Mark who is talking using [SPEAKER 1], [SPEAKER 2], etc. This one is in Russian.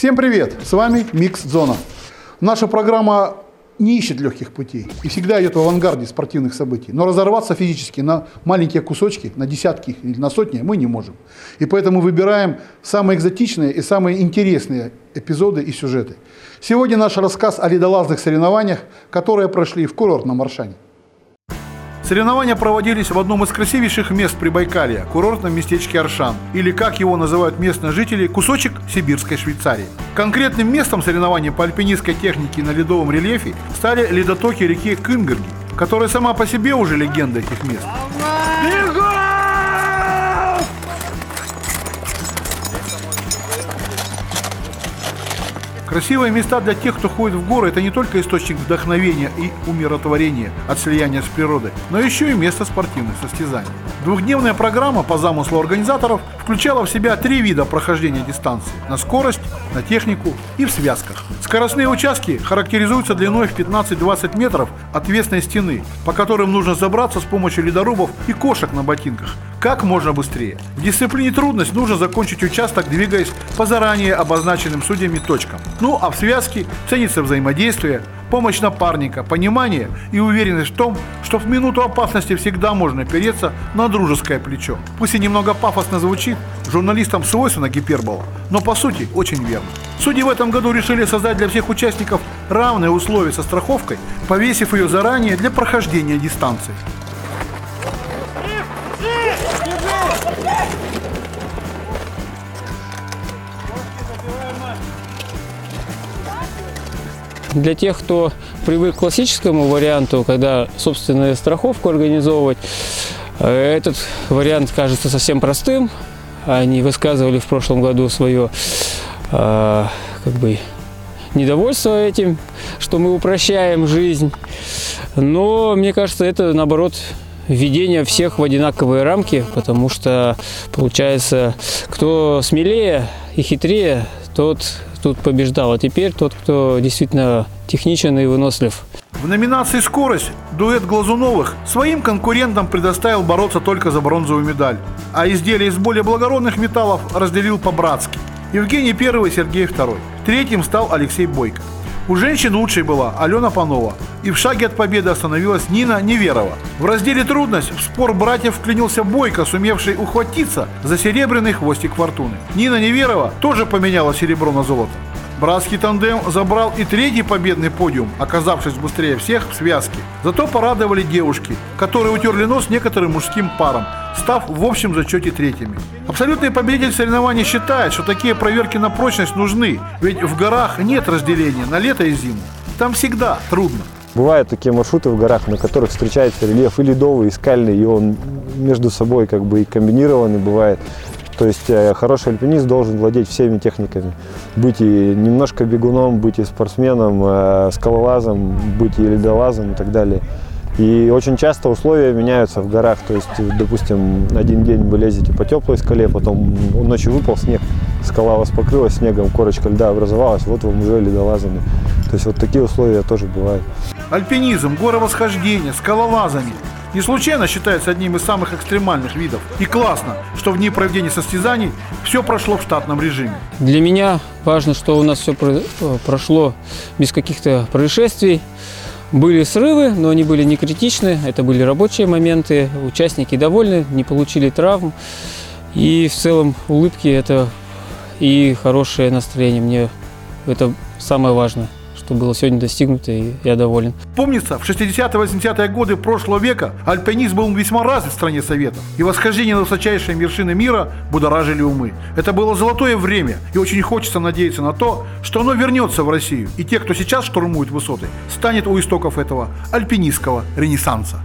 [SPEAKER 1] Всем привет! С вами Микс Зона. Наша программа не ищет легких путей и всегда идет в авангарде спортивных событий. Но разорваться физически на маленькие кусочки, на десятки или на сотни мы не можем. И поэтому выбираем самые экзотичные и самые интересные эпизоды и сюжеты. Сегодня наш рассказ о ледолазных соревнованиях, которые прошли в курортном Маршане. Соревнования проводились в одном из красивейших мест Прибайкалья – курортном местечке Аршан, или, как его называют местные жители, кусочек сибирской Швейцарии. Конкретным местом соревнований по альпинистской технике на ледовом рельефе стали ледотоки реки Кынгерги, которая сама по себе уже легенда этих мест. Красивые места для тех, кто ходит в горы, это не только источник вдохновения и умиротворения от слияния с природой, но еще и место спортивных состязаний. Двухдневная программа по замыслу организаторов включала в себя три вида прохождения дистанции – на скорость, на технику и в связках. Скоростные участки характеризуются длиной в 15-20 метров отвесной стены, по которым нужно забраться с помощью ледорубов и кошек на ботинках – как можно быстрее. В дисциплине трудность нужно закончить участок, двигаясь по заранее обозначенным судьями точкам. Ну а в связке ценится взаимодействие, помощь напарника, понимание и уверенность в том, что в минуту опасности всегда можно опереться на дружеское плечо. Пусть и немного пафосно звучит, журналистам свойственно гипербола, но по сути очень верно. Судьи в этом году решили создать для всех участников равные условия со страховкой, повесив ее заранее для прохождения дистанции.
[SPEAKER 2] Для тех, кто привык к классическому варианту, когда собственную страховку организовывать, э, этот вариант кажется совсем простым. Они высказывали в прошлом году свое э, как бы, недовольство этим, что мы упрощаем жизнь. Но мне кажется, это наоборот введение всех в одинаковые рамки, потому что получается, кто смелее и хитрее, тот тут побеждал. А теперь тот, кто действительно техничен и вынослив.
[SPEAKER 1] В номинации «Скорость» дуэт Глазуновых своим конкурентам предоставил бороться только за бронзовую медаль, а изделия из более благородных металлов разделил по-братски. Евгений первый, Сергей второй. Третьим стал Алексей Бойко. У женщин лучшей была Алена Панова, и в шаге от победы остановилась Нина Неверова. В разделе «Трудность» в спор братьев вклинился Бойко, сумевший ухватиться за серебряный хвостик фортуны. Нина Неверова тоже поменяла серебро на золото. Братский тандем забрал и третий победный подиум, оказавшись быстрее всех в связке. Зато порадовали девушки, которые утерли нос некоторым мужским парам, став в общем зачете третьими. Абсолютный победитель соревнований считает, что такие проверки на прочность нужны, ведь в горах нет разделения на лето и зиму. Там всегда трудно.
[SPEAKER 3] Бывают такие маршруты в горах, на которых встречается рельеф и ледовый, и скальный, и он между собой как бы и комбинированный бывает. То есть э, хороший альпинист должен владеть всеми техниками. Быть и немножко бегуном, быть и спортсменом, э, скалолазом, быть и ледолазом и так далее. И очень часто условия меняются в горах. То есть, допустим, один день вы лезете по теплой скале, потом ночью выпал снег, скала вас покрылась снегом, корочка льда образовалась, вот вам уже ледолазами. То есть вот такие условия тоже бывают.
[SPEAKER 1] Альпинизм, горовосхождение, скалолазами не случайно считается одним из самых экстремальных видов. И классно, что в дни проведения состязаний все прошло в штатном режиме.
[SPEAKER 2] Для меня важно, что у нас все э, прошло без каких-то происшествий. Были срывы, но они были не критичны. Это были рабочие моменты. Участники довольны, не получили травм. И в целом улыбки это и хорошее настроение. Мне это самое важное что было сегодня достигнуто, и я доволен.
[SPEAKER 1] Помнится, в 60-80-е годы прошлого века альпинизм был весьма развит в стране Советов, и восхождение на высочайшие вершины мира будоражили умы. Это было золотое время, и очень хочется надеяться на то, что оно вернется в Россию, и те, кто сейчас штурмует высоты, станет у истоков этого альпинистского ренессанса.